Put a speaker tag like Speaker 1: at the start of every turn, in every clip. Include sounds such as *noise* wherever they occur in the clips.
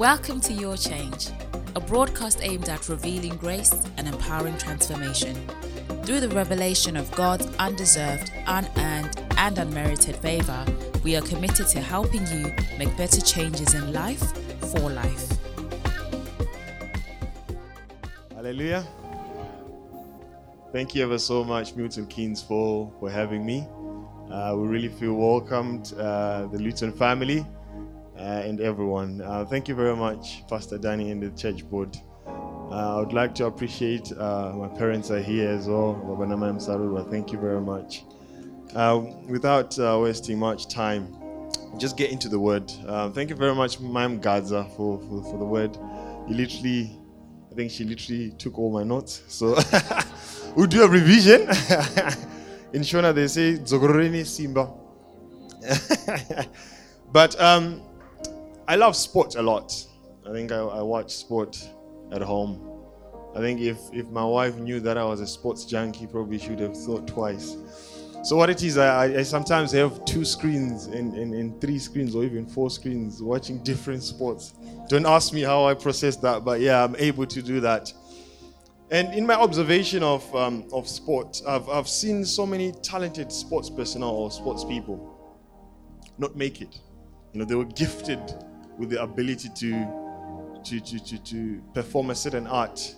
Speaker 1: Welcome to Your Change, a broadcast aimed at revealing grace and empowering transformation. Through the revelation of God's undeserved, unearned, and unmerited favor, we are committed to helping you make better changes in life for life.
Speaker 2: Hallelujah. Thank you ever so much, Milton Keynes, for, for having me. Uh, we really feel welcomed, uh, the Luton family and everyone. Uh, thank you very much, Pastor Danny and the church board. Uh, I would like to appreciate uh, my parents are here as well. Babanama and thank you very much. without wasting much time, just get into the word. thank you very much, Ma'am Gaza, for, for, for the word. You literally, I think she literally took all my notes. So *laughs* we'll do a revision. *laughs* In Shona, they say Zogoreni Simba. *laughs* but um, I love sport a lot. I think I, I watch sport at home. I think if, if my wife knew that I was a sports junkie, probably should have thought twice. So what it is, I, I sometimes have two screens and, and, and three screens or even four screens watching *laughs* different sports. Don't ask me how I process that, but yeah, I'm able to do that. And in my observation of, um, of sport, I've, I've seen so many talented sports personnel or sports people not make it. You know, they were gifted with the ability to, to, to, to, to perform a certain art,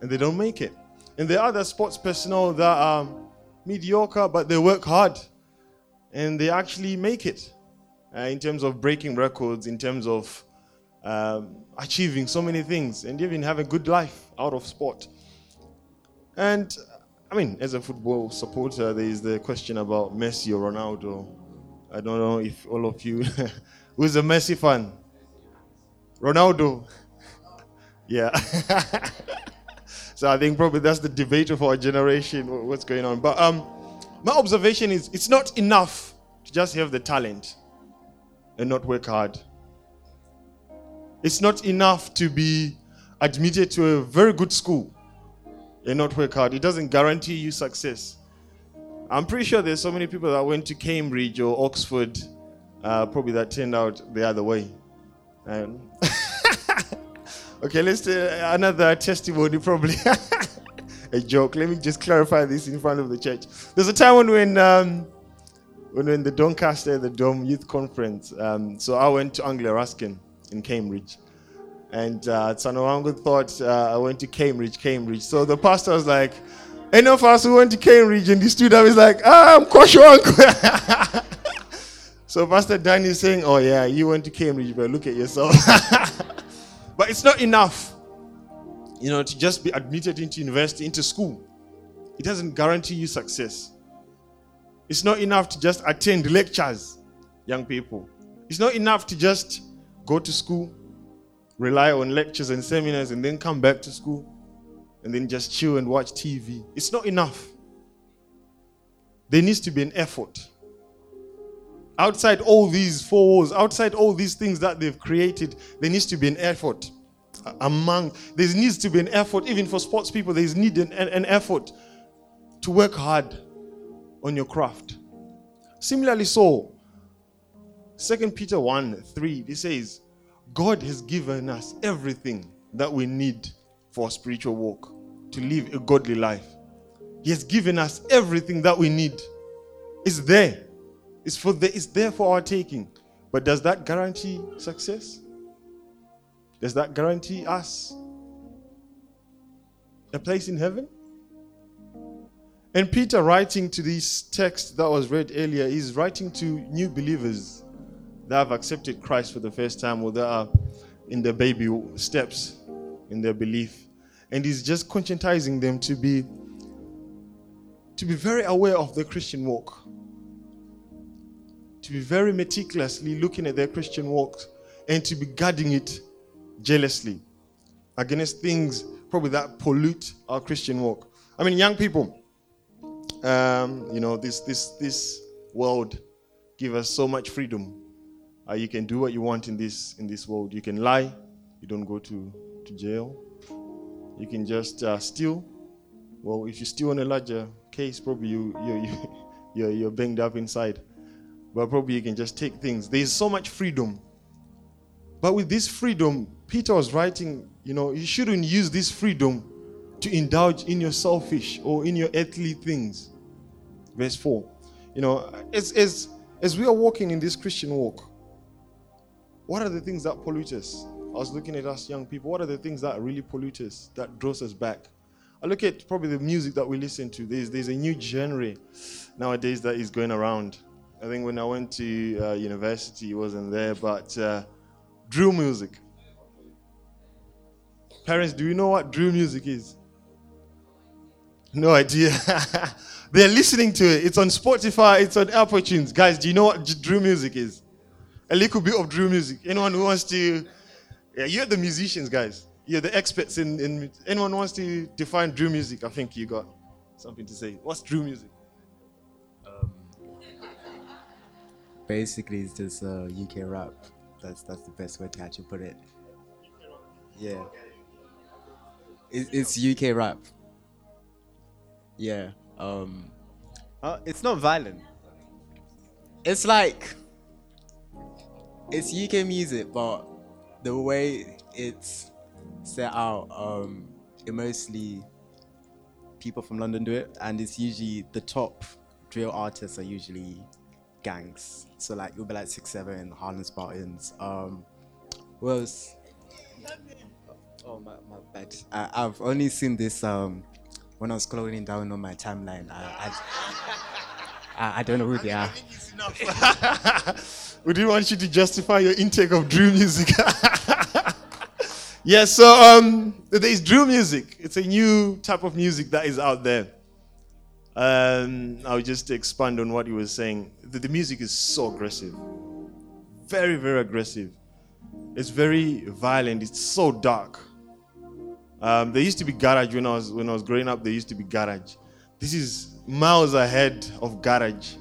Speaker 2: and they don't make it. And there are other sports personnel that are mediocre, but they work hard, and they actually make it uh, in terms of breaking records, in terms of um, achieving so many things and even have a good life out of sport. And I mean, as a football supporter, there is the question about Messi or Ronaldo. I don't know if all of you, *laughs* who's a Messi fan? Ronaldo. yeah. *laughs* so I think probably that's the debate of our generation, what's going on. But um, my observation is it's not enough to just have the talent and not work hard. It's not enough to be admitted to a very good school and not work hard. It doesn't guarantee you success. I'm pretty sure there's so many people that went to Cambridge or Oxford, uh, probably that turned out the other way. Um, *laughs* okay, let's do another testimony, probably. *laughs* a joke. Let me just clarify this in front of the church. There's a time when, when, um, when, when the Doncaster, the Dome Youth Conference, um, so I went to Anglia Ruskin in Cambridge. And uh, Tsanowangu thought uh, I went to Cambridge, Cambridge. So the pastor was like, any of us who went to Cambridge and the student was like, ah, I'm Koshoanku. *laughs* so Pastor Danny is saying, oh yeah, you went to Cambridge, but look at yourself. *laughs* but it's not enough, you know, to just be admitted into university, into school. It doesn't guarantee you success. It's not enough to just attend lectures, young people. It's not enough to just go to school, rely on lectures and seminars, and then come back to school and then just chill and watch TV. It's not enough. There needs to be an effort. Outside all these four walls, outside all these things that they've created, there needs to be an effort. Among there needs to be an effort, even for sports people, there's need an, an effort to work hard on your craft. Similarly, so Second Peter 1 3, it says, God has given us everything that we need for spiritual walk, to live a godly life. He has given us everything that we need. It's there. It's for the, it's there for our taking. But does that guarantee success? Does that guarantee us a place in heaven? And Peter, writing to this text that was read earlier, is writing to new believers that have accepted Christ for the first time or that are in their baby steps in their belief. And he's just conscientizing them to be to be very aware of the Christian walk. To be very meticulously looking at their Christian walk and to be guarding it jealously against things probably that pollute our Christian walk. I mean, young people, um, you know, this this this world give us so much freedom uh, you can do what you want in this in this world. You can lie, you don't go to, to jail. You can just uh, steal. Well, if you steal on a larger case, probably you you you *laughs* you're, you're banged up inside. But probably you can just take things. There's so much freedom But with this freedom, Peter was writing, you know, you shouldn't use this freedom to indulge in your selfish or in your earthly things. Verse 4. You know, as, as, as we are walking in this Christian walk, what are the things that pollute us? I was looking at us young people. What are the things that really pollute us, that draws us back? I look at probably the music that we listen to. There's, there's a new genre nowadays that is going around. I think when I went to uh, university, it wasn't there, but uh, drill music. Parents, do you know what drill music is? No idea. *laughs* They're listening to it. It's on Spotify, it's on Apple Tunes. Guys, do you know what drill music is? A little bit of drill music. Anyone who wants to. Yeah, you're the musicians, guys. You're the experts in, in. Anyone wants to define drill music? I think you got something to say. What's drill music?
Speaker 3: Basically, it's just uh, UK rap. That's that's the best way to actually put it. Yeah. It's, it's UK rap. Yeah. Um, uh, it's not violent. It's like it's UK music, but the way it's set out, um, it mostly people from London do it, and it's usually the top drill artists are usually gangs. So like you'll be like six seven Harlem Spartans. Um, was oh my, my bad. I, I've only seen this um when I was scrolling down on my timeline. I I, I, don't know who they are. *laughs*
Speaker 2: we didn't want you to justify your intake of drill music. *laughs* yeah, so um, there is drill music. It's a new type of music that is out there. Um, I'll just expand on what you were saying. The, the music is so aggressive, very, very aggressive. It's very violent. It's so dark. Um, there used to be garage when I was when I was growing up. There used to be garage. This is miles ahead of garage.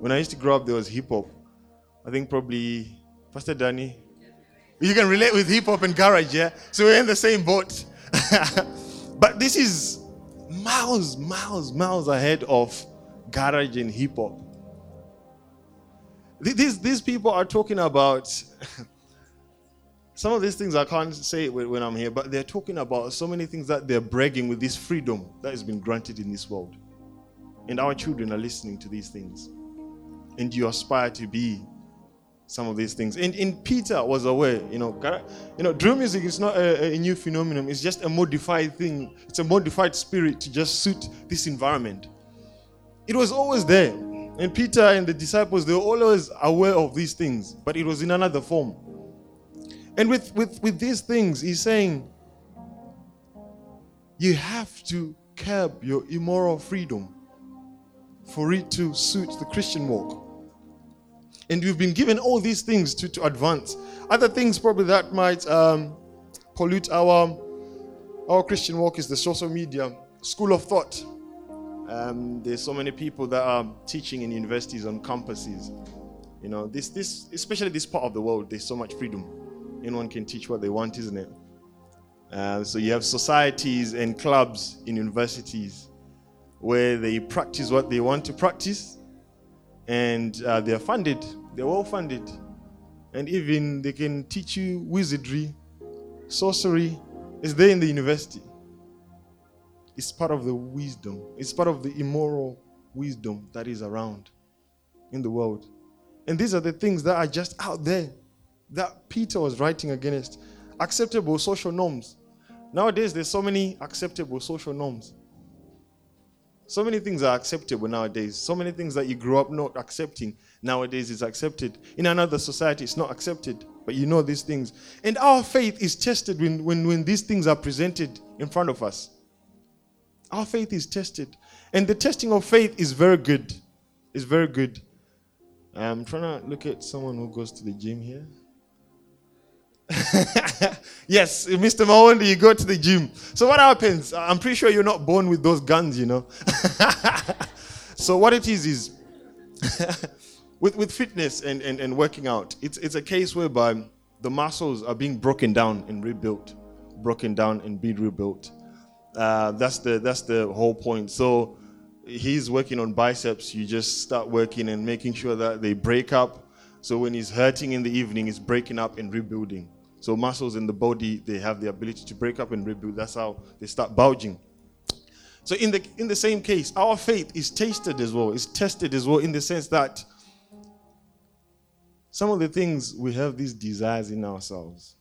Speaker 2: When I used to grow up, there was hip hop. I think probably Pastor Danny. You can relate with hip hop and garage, yeah. So we're in the same boat. *laughs* but this is miles, miles, miles ahead of garage and hip hop. These these people are talking about. *laughs* some of these things I can't say when I'm here, but they're talking about so many things that they're bragging with this freedom that has been granted in this world. And our children are listening to these things. And you aspire to be some of these things. And, and Peter was aware, you know, you know, drill music is not a, a new phenomenon. It's just a modified thing. It's a modified spirit to just suit this environment. It was always there. And Peter and the disciples, they were always aware of these things, but it was in another form. And with, with, with these things, he's saying, you have to curb your immoral freedom for it to suit the Christian walk. And you've been given all these things to, to advance. Other things probably that might um, pollute our, our Christian walk is the social media, school of thought. Um, there's so many people that are teaching in universities on campuses. You know, this, this, especially this part of the world, there's so much freedom anyone can teach what they want, isn't it? Uh, so you have societies and clubs in universities where they practice what they want to practice, and uh, they're funded. They're well funded, and even they can teach you wizardry, sorcery. Is there in the university. It's part of the wisdom. It's part of the immoral wisdom that is around in the world. And these are the things that are just out there that Peter was writing against acceptable social norms. Nowadays, there's so many acceptable social norms. So many things are acceptable nowadays. So many things that you grew up not accepting nowadays is accepted. In another society, it's not accepted. But you know these things. And our faith is tested when, when, when these things are presented in front of us. Our faith is tested. And the testing of faith is very good. It's very good. I'm trying to look at someone who goes to the gym here. *laughs* yes, Mr. Mawandi, you go to the gym. So what happens? I'm pretty sure you're not born with those guns, you know. *laughs* so what it is is *laughs* with, with fitness and, and, and working out, it's, it's a case whereby the muscles are being broken down and rebuilt, broken down and being rebuilt. Uh, that's the that's the whole point. So he's working on biceps. You just start working and making sure that they break up. So when he's hurting in the evening, he's breaking up and rebuilding. So muscles in the body, they have the ability to break up and rebuild. That's how they start bulging. So in the in the same case, our faith is tasted as well, is tested as well in the sense that some of the things we have these desires in ourselves.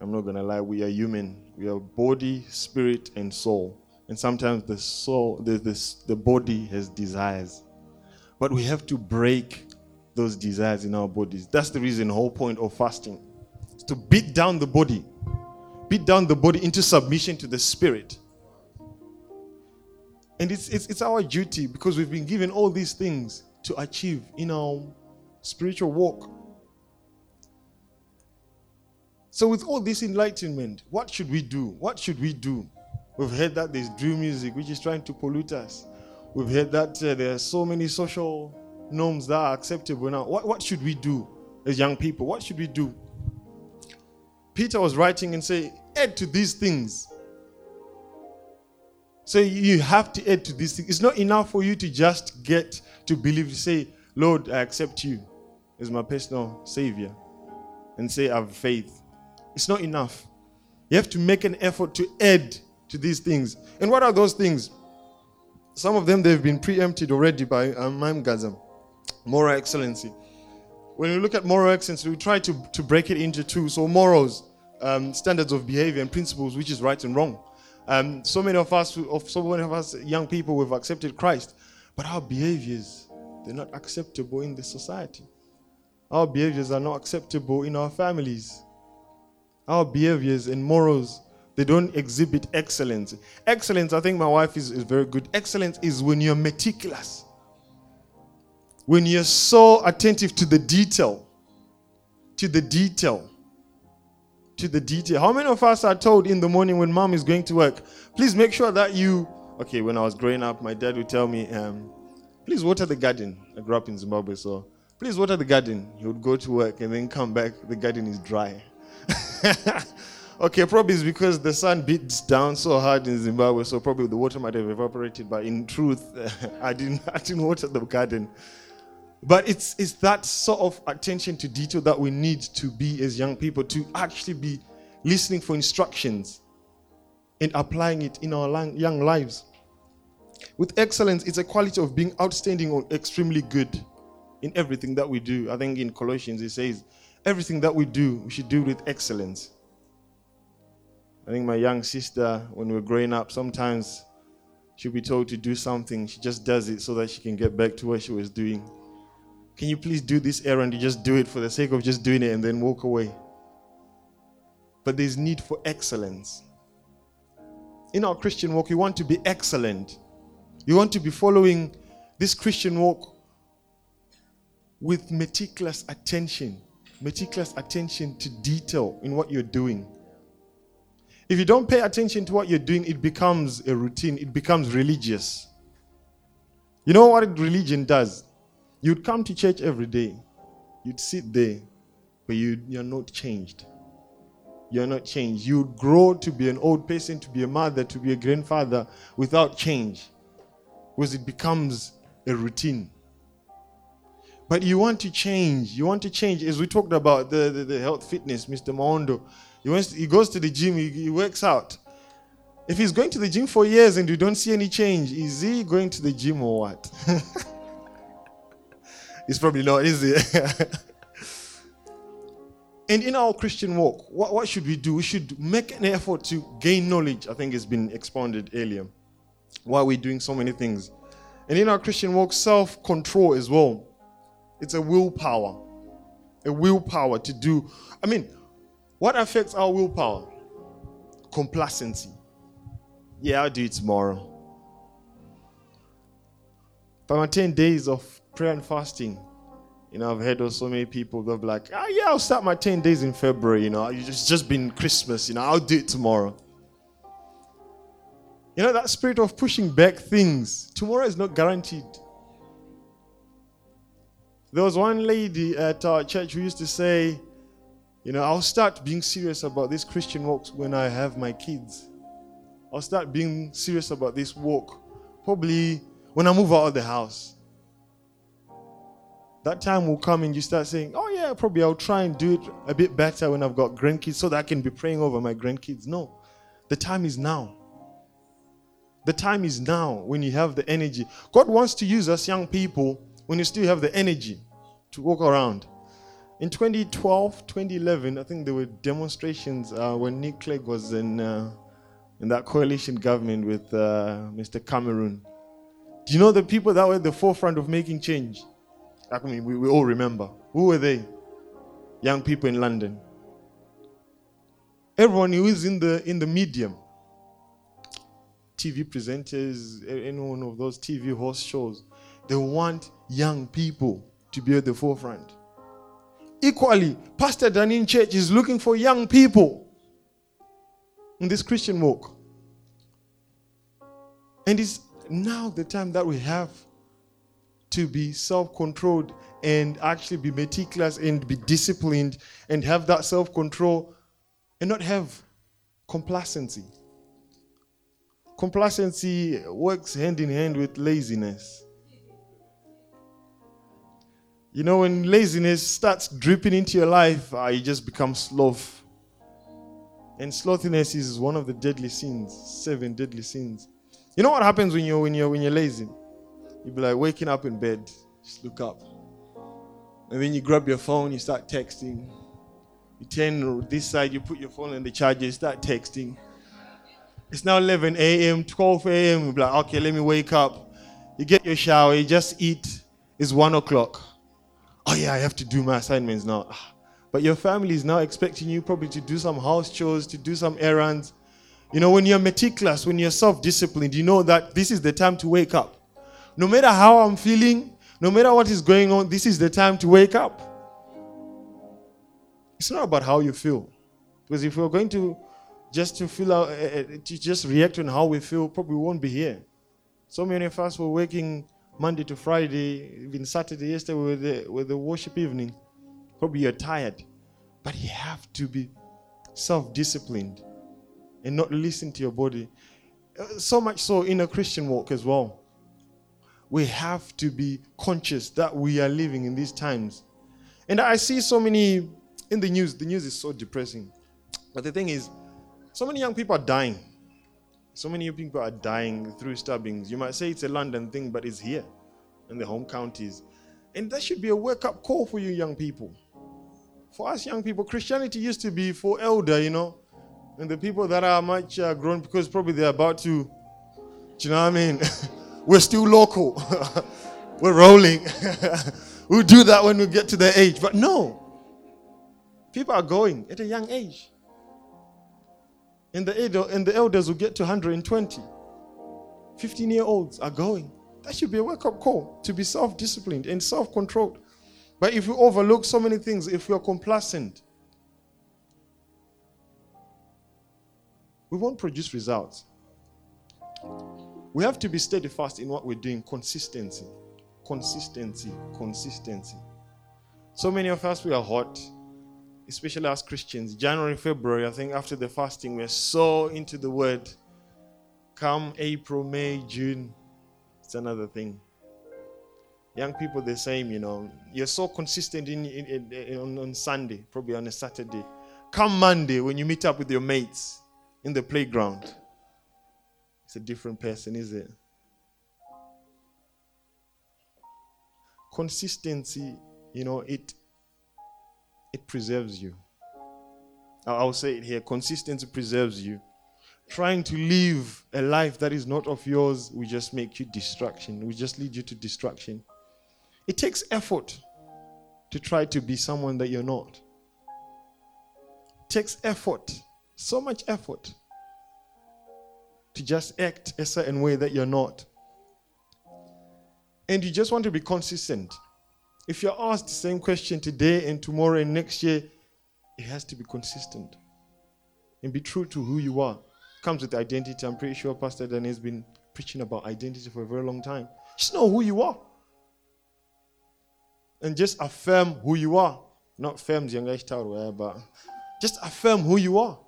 Speaker 2: I'm not gonna lie, we are human. We are body, spirit, and soul. And sometimes the soul, the, the, the body has desires. But we have to break those desires in our bodies. That's the reason, whole point of fasting. Is to beat down the body. Beat down the body into submission to the spirit. And it's, it's, it's our duty because we've been given all these things to achieve in our spiritual walk. So, with all this enlightenment, what should we do? What should we do? We've heard that there's drill music which is trying to pollute us. We've heard that uh, there are so many social norms that are acceptable now. What, what should we do as young people? What should we do? Peter was writing and say, add to these things. So you have to add to these things. It's not enough for you to just get to believe, to say, Lord, I accept you as my personal savior, and say, I have faith. It's not enough. You have to make an effort to add to these things. And what are those things? Some of them they've been preempted already by Imam Gazam. Moral excellency. When we look at moral excellence, we try to, to break it into two. So morals, um, standards of behavior and principles, which is right and wrong. Um, so many of us, of so many of us young people, we've accepted Christ, but our behaviors, they're not acceptable in the society. Our behaviors are not acceptable in our families. Our behaviors and morals, they don't exhibit excellence. Excellence, I think my wife is, is very good. Excellence is when you're meticulous, when you're so attentive to the detail, to the detail to the detail. How many of us are told in the morning when mom is going to work, please make sure that you. Okay, when I was growing up, my dad would tell me, um, please water the garden. I grew up in Zimbabwe, so please water the garden. He would go to work and then come back, the garden is dry. *laughs* okay, probably it's because the sun beats down so hard in Zimbabwe, so probably the water might have evaporated, but in truth, *laughs* I didn't I didn't water the garden. But it's, it's that sort of attention to detail that we need to be as young people to actually be listening for instructions and applying it in our young lives. With excellence, it's a quality of being outstanding or extremely good in everything that we do. I think in Colossians it says, everything that we do, we should do with excellence. I think my young sister, when we are growing up, sometimes she'll be told to do something. She just does it so that she can get back to what she was doing. Can you please do this errand? You just do it for the sake of just doing it and then walk away. But there's need for excellence. In our Christian walk, you want to be excellent. You want to be following this Christian walk with meticulous attention, meticulous attention to detail in what you're doing. If you don't pay attention to what you're doing, it becomes a routine, it becomes religious. You know what religion does? You'd come to church every day. You'd sit there, but you, you're not changed. You're not changed. You'd grow to be an old person, to be a mother, to be a grandfather without change. Because it becomes a routine. But you want to change. You want to change. As we talked about the, the, the health fitness, Mr. Maondo, he, wants he goes to the gym, he, he works out. If he's going to the gym for years and you don't see any change, is he going to the gym or what? *laughs* It's probably not, is it? *laughs* and in our Christian walk, what, what should we do? We should make an effort to gain knowledge. I think it's been expounded earlier. Why are we doing so many things? And in our Christian walk, self control as well. It's a willpower. A willpower to do. I mean, what affects our willpower? Complacency. Yeah, I'll do it tomorrow. But my 10 days of prayer and fasting. You know, I've heard of so many people that are like, ah, yeah, I'll start my 10 days in February. You know, it's just been Christmas. You know, I'll do it tomorrow. You know, that spirit of pushing back things, tomorrow is not guaranteed. There was one lady at our church who used to say, you know, I'll start being serious about this Christian walk when I have my kids. I'll start being serious about this walk probably when I move out of the house. That time will come and you start saying, Oh, yeah, probably I'll try and do it a bit better when I've got grandkids so that I can be praying over my grandkids. No, the time is now. The time is now when you have the energy. God wants to use us young people when you still have the energy to walk around. In 2012, 2011, I think there were demonstrations uh, when Nick Clegg was in, uh, in that coalition government with uh, Mr. Cameron. Do you know the people that were at the forefront of making change? I mean, we, we all remember. Who were they? Young people in London. Everyone who is in the in the medium, TV presenters, any one of those TV host shows, they want young people to be at the forefront. Equally, Pastor Danin Church is looking for young people in this Christian walk. And it's now the time that we have to be self controlled and actually be meticulous and be disciplined and have that self control and not have complacency. Complacency works hand in hand with laziness. You know, when laziness starts dripping into your life, uh, you just become sloth. And slothiness is one of the deadly sins, seven deadly sins. You know what happens when you're when you're when you're lazy? You'll be like waking up in bed, just look up. And then you grab your phone, you start texting. You turn this side, you put your phone in the charger, you start texting. It's now 11 a.m., 12 a.m. You'll be like, okay, let me wake up. You get your shower, you just eat. It's one o'clock. Oh, yeah, I have to do my assignments now. Ah, but your family is now expecting you probably to do some house chores, to do some errands. You know, when you're meticulous, when you're self disciplined, you know that this is the time to wake up. No matter how I'm feeling, no matter what is going on, this is the time to wake up. It's not about how you feel. Because if we're going to just to feel out, uh, to just react on how we feel, probably won't be here. So many of us were working Monday to Friday, even Saturday, yesterday with the, with the worship evening. Probably you're tired. But you have to be self disciplined and not listen to your body. Uh, so much so in a Christian walk as well. We have to be conscious that we are living in these times. And I see so many in the news, the news is so depressing. But the thing is, so many young people are dying. So many people are dying through stabbings. You might say it's a London thing, but it's here in the home counties. And that should be a wake up call for you young people. For us young people, Christianity used to be for elder, you know, and the people that are much uh, grown because probably they're about to, do you know what I mean? *laughs* We're still local. *laughs* We're rolling. *laughs* we'll do that when we get to the age. But no. People are going at a young age. And the, and the elders will get to 120. 15 year olds are going. That should be a wake up call to be self disciplined and self controlled. But if we overlook so many things, if we are complacent, we won't produce results. We have to be steadfast in what we're doing. Consistency. Consistency. Consistency. So many of us, we are hot, especially as Christians. January, February, I think after the fasting, we're so into the word. Come April, May, June, it's another thing. Young people, the same, you know. You're so consistent in, in, in, on, on Sunday, probably on a Saturday. Come Monday when you meet up with your mates in the playground it's a different person, is it? Consistency, you know, it it preserves you. I'll say it here. Consistency preserves you. Trying to live a life that is not of yours will just make you distraction. Will just lead you to distraction. It takes effort to try to be someone that you're not. It takes effort, so much effort to just act a certain way that you're not. And you just want to be consistent. If you're asked the same question today and tomorrow and next year, it has to be consistent and be true to who you are. It Comes with identity. I'm pretty sure Pastor Dan has been preaching about identity for a very long time. Just know who you are. And just affirm who you are. Not firm but just affirm who you are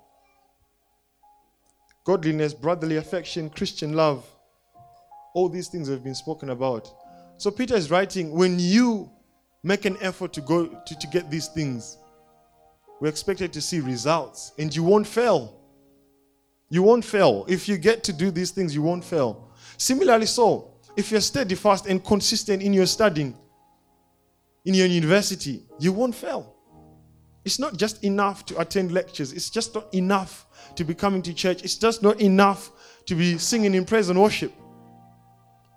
Speaker 2: godliness, brotherly affection, Christian love. All these things have been spoken about. So Peter is writing when you make an effort to go to, to get these things. We're expected to see results, and you won't fail. You won't fail. If you get to do these things, you won't fail. Similarly, so, if you're steadfast and consistent in your studying, in your university, you won't fail. It's not just enough to attend lectures, it's just not enough to be coming to church, it's just not enough to be singing in praise and worship.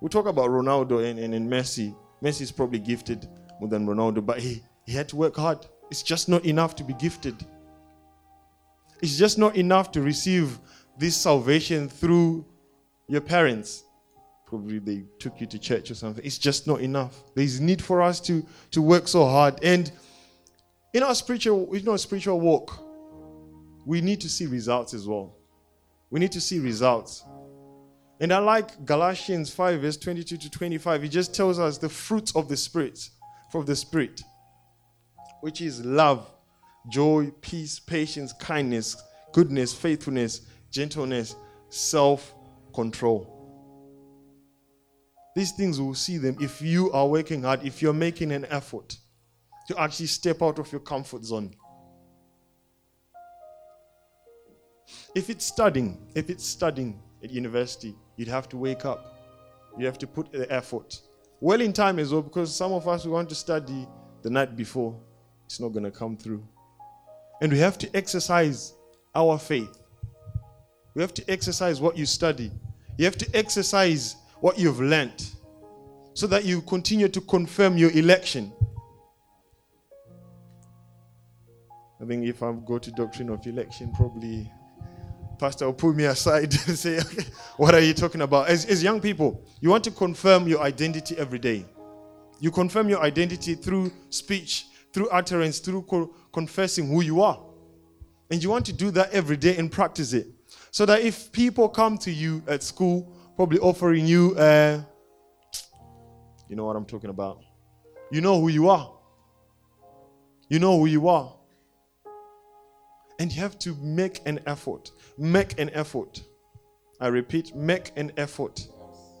Speaker 2: We talk about Ronaldo and, and, and Messi. Messi is probably gifted more than Ronaldo, but he, he had to work hard. It's just not enough to be gifted. It's just not enough to receive this salvation through your parents. Probably they took you to church or something. It's just not enough. There's need for us to, to work so hard. And in our spiritual, in our spiritual walk, we need to see results as well. We need to see results. And I like Galatians 5, verse 22 to 25. It just tells us the fruits of the Spirit, from the Spirit, which is love, joy, peace, patience, kindness, goodness, faithfulness, gentleness, self control. These things we'll see them if you are working hard, if you're making an effort to actually step out of your comfort zone. If it's studying, if it's studying at university, you'd have to wake up. You have to put the effort. Well in time as well, because some of us we want to study the night before. It's not going to come through. And we have to exercise our faith. We have to exercise what you study. You have to exercise what you've learnt so that you continue to confirm your election. I think if I go to doctrine of election, probably pastor will pull me aside and say, *laughs* okay, What are you talking about? As, as young people, you want to confirm your identity every day. You confirm your identity through speech, through utterance, through co- confessing who you are. And you want to do that every day and practice it. So that if people come to you at school, probably offering you, uh, you know what I'm talking about, you know who you are. You know who you are. And you have to make an effort. Make an effort. I repeat, make an effort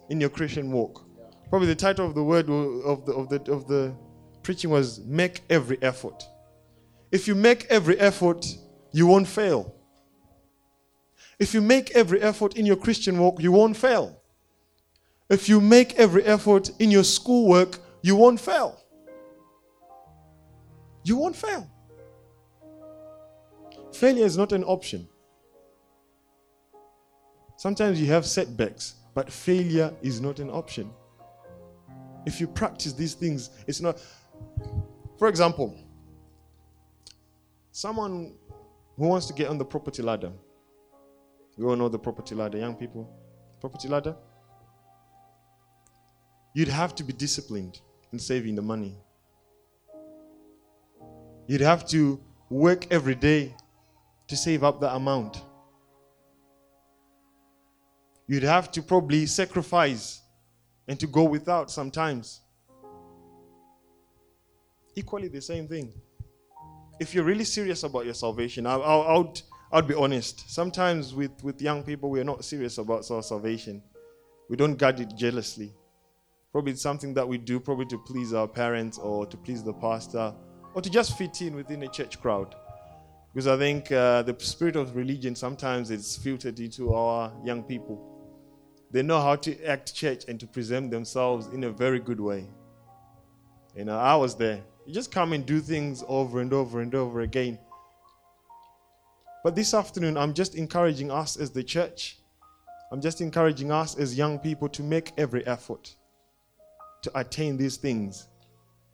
Speaker 2: in your Christian walk. Probably the title of the word of the, of the, of the preaching was Make Every Effort. If you make every effort, you won't fail. If you make every effort in your Christian walk, you won't fail. If you make every effort in your schoolwork, you won't fail. You won't fail. Failure is not an option. Sometimes you have setbacks, but failure is not an option. If you practice these things, it's not. For example, someone who wants to get on the property ladder. We all know the property ladder, young people. Property ladder. You'd have to be disciplined in saving the money. You'd have to work every day to save up that amount. You'd have to probably sacrifice and to go without sometimes. Equally, the same thing. If you're really serious about your salvation, I, I, I would, I'd be honest. Sometimes with, with young people, we're not serious about our salvation. We don't guard it jealously. Probably it's something that we do, probably to please our parents or to please the pastor or to just fit in within a church crowd. Because I think uh, the spirit of religion sometimes is filtered into our young people. They know how to act church and to present themselves in a very good way. You know, I was there. You just come and do things over and over and over again. But this afternoon, I'm just encouraging us as the church. I'm just encouraging us as young people to make every effort to attain these things.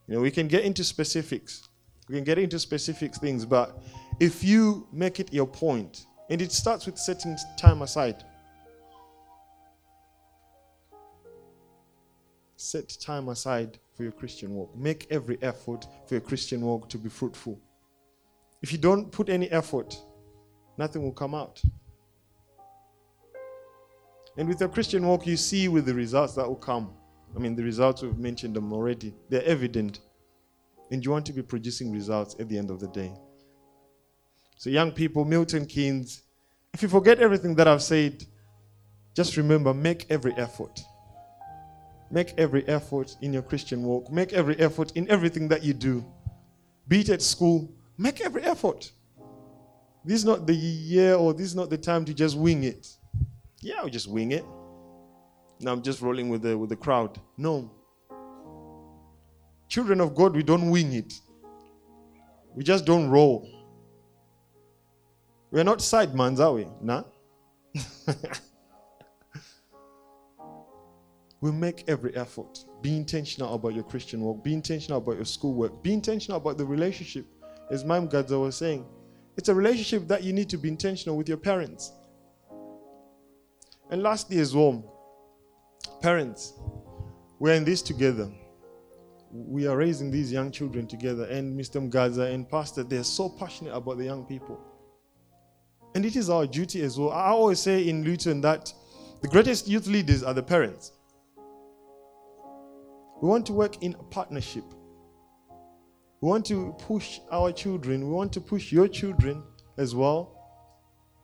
Speaker 2: You know, we can get into specifics. We can get into specific things, but if you make it your point, and it starts with setting time aside. Set time aside for your Christian walk. Make every effort for your Christian walk to be fruitful. If you don't put any effort, nothing will come out. And with your Christian walk, you see with the results that will come. I mean, the results we've mentioned them already. They're evident. And you want to be producing results at the end of the day. So, young people, Milton Keynes, if you forget everything that I've said, just remember make every effort. Make every effort in your Christian walk. Make every effort in everything that you do. Be it at school, make every effort. This is not the year or this is not the time to just wing it. Yeah, I'll just wing it. Now I'm just rolling with the with the crowd. No. Children of God, we don't wing it. We just don't roll. We're not sidemans, are we? Nah. *laughs* we make every effort. Be intentional about your Christian work. Be intentional about your schoolwork. Be intentional about the relationship. As Mam Gadza was saying, it's a relationship that you need to be intentional with your parents. And lastly, as well, parents, we're in this together. We are raising these young children together, and Mr. Mgaza and Pastor, they're so passionate about the young people. And it is our duty as well. I always say in Luton that the greatest youth leaders are the parents. We want to work in a partnership. We want to push our children, we want to push your children as well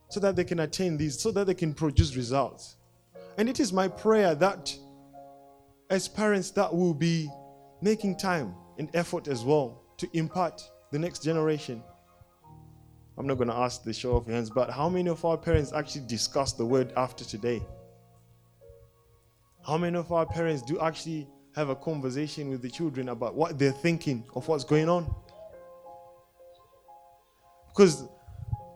Speaker 2: so that they can attain these, so that they can produce results. And it is my prayer that as parents that will be making time and effort as well to impart the next generation. I'm not going to ask the show of hands, but how many of our parents actually discuss the word after today? How many of our parents do actually have a conversation with the children about what they're thinking of what's going on. Because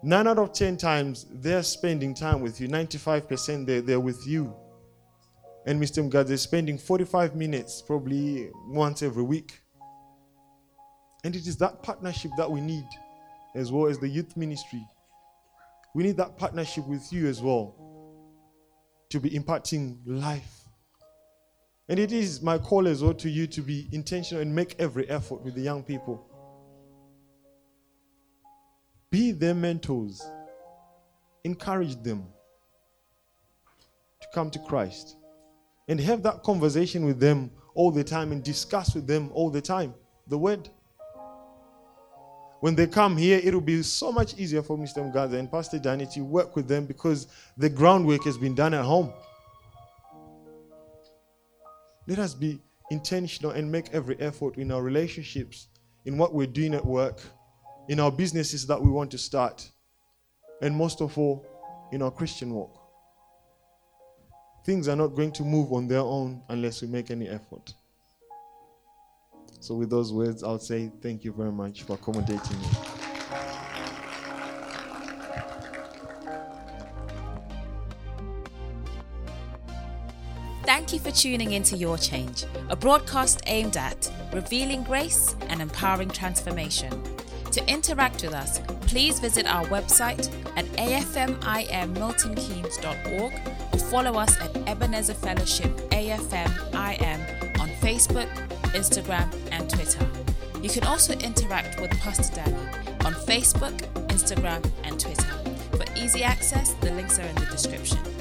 Speaker 2: nine out of 10 times they're spending time with you, 95% they're, they're with you. And Mr. Mgad is spending 45 minutes probably once every week. And it is that partnership that we need, as well as the youth ministry. We need that partnership with you as well to be imparting life and it is my call as well to you to be intentional and make every effort with the young people. Be their mentors. Encourage them to come to Christ. And have that conversation with them all the time and discuss with them all the time the word. When they come here, it will be so much easier for Mr. Mgaza and Pastor Danny to work with them because the groundwork has been done at home. Let us be intentional and make every effort in our relationships, in what we're doing at work, in our businesses that we want to start, and most of all, in our Christian walk. Things are not going to move on their own unless we make any effort. So, with those words, I'll say thank you very much for accommodating me.
Speaker 1: Thank you for tuning into Your Change, a broadcast aimed at revealing grace and empowering transformation. To interact with us, please visit our website at afmimmiltonkeynes.org or follow us at Ebenezer Fellowship AFMIM on Facebook, Instagram, and Twitter. You can also interact with Pastor Danny on Facebook, Instagram, and Twitter. For easy access, the links are in the description.